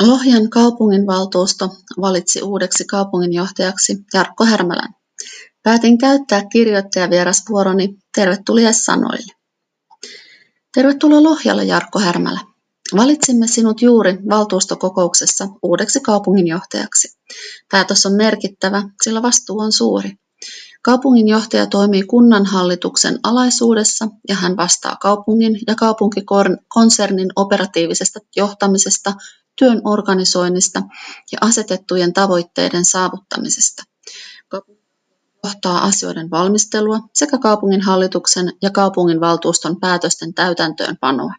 Lohjan kaupunginvaltuusto valitsi uudeksi kaupunginjohtajaksi Jarkko Härmälän. Päätin käyttää kirjoittajavierasvuoroni tervetuliaissanoille. Tervetuloa Lohjalle, Jarkko Härmälä. Valitsimme sinut juuri valtuustokokouksessa uudeksi kaupunginjohtajaksi. Päätös on merkittävä, sillä vastuu on suuri. Kaupunginjohtaja toimii kunnanhallituksen alaisuudessa ja hän vastaa kaupungin ja kaupunkikonsernin operatiivisesta johtamisesta, työn organisoinnista ja asetettujen tavoitteiden saavuttamisesta. Kaupunki johtaa asioiden valmistelua sekä kaupunginhallituksen ja kaupunginvaltuuston päätösten täytäntöönpanoa.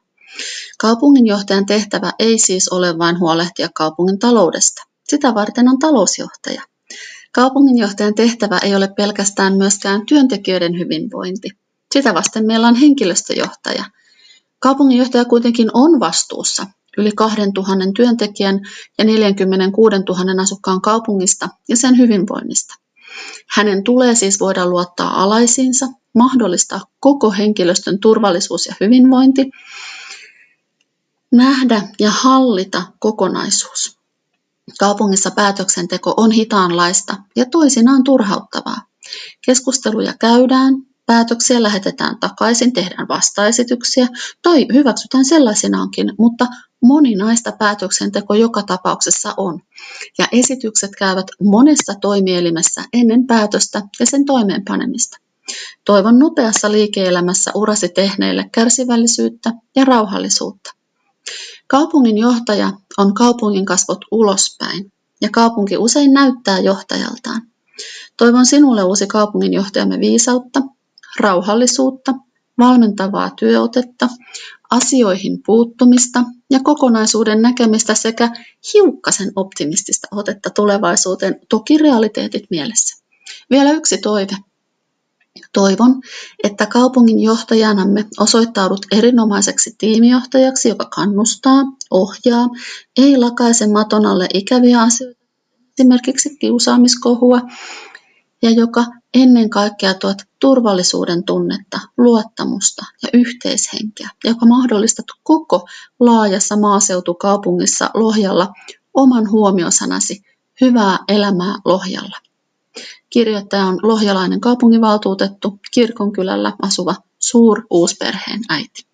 Kaupunginjohtajan tehtävä ei siis ole vain huolehtia kaupungin taloudesta. Sitä varten on talousjohtaja. Kaupunginjohtajan tehtävä ei ole pelkästään myöskään työntekijöiden hyvinvointi. Sitä vasten meillä on henkilöstöjohtaja. Kaupunginjohtaja kuitenkin on vastuussa yli 2000 työntekijän ja 46 000 asukkaan kaupungista ja sen hyvinvoinnista. Hänen tulee siis voida luottaa alaisiinsa, mahdollistaa koko henkilöstön turvallisuus ja hyvinvointi, nähdä ja hallita kokonaisuus. Kaupungissa päätöksenteko on hitaanlaista ja toisinaan turhauttavaa. Keskusteluja käydään, päätöksiä lähetetään takaisin, tehdään vastaesityksiä tai hyväksytään sellaisinaankin, mutta moninaista päätöksenteko joka tapauksessa on. Ja esitykset käyvät monessa toimielimessä ennen päätöstä ja sen toimeenpanemista. Toivon nopeassa liike-elämässä urasi tehneille kärsivällisyyttä ja rauhallisuutta. Kaupungin johtaja on kaupungin kasvot ulospäin, ja kaupunki usein näyttää johtajaltaan. Toivon sinulle uusi kaupunginjohtajamme viisautta, rauhallisuutta, valmentavaa työotetta, asioihin puuttumista ja kokonaisuuden näkemistä sekä hiukkasen optimistista otetta tulevaisuuteen, toki realiteetit mielessä. Vielä yksi toive. Toivon, että kaupungin johtajanamme osoittaudut erinomaiseksi tiimijohtajaksi, joka kannustaa, ohjaa, ei lakaise maton alle ikäviä asioita, esimerkiksi kiusaamiskohua, ja joka ennen kaikkea tuot turvallisuuden tunnetta, luottamusta ja yhteishenkeä, joka mahdollistat koko laajassa maaseutukaupungissa Lohjalla oman huomiosanasi hyvää elämää Lohjalla. Kirjoittaja on lohjalainen kaupunginvaltuutettu kirkonkylällä asuva suur uusperheen äiti.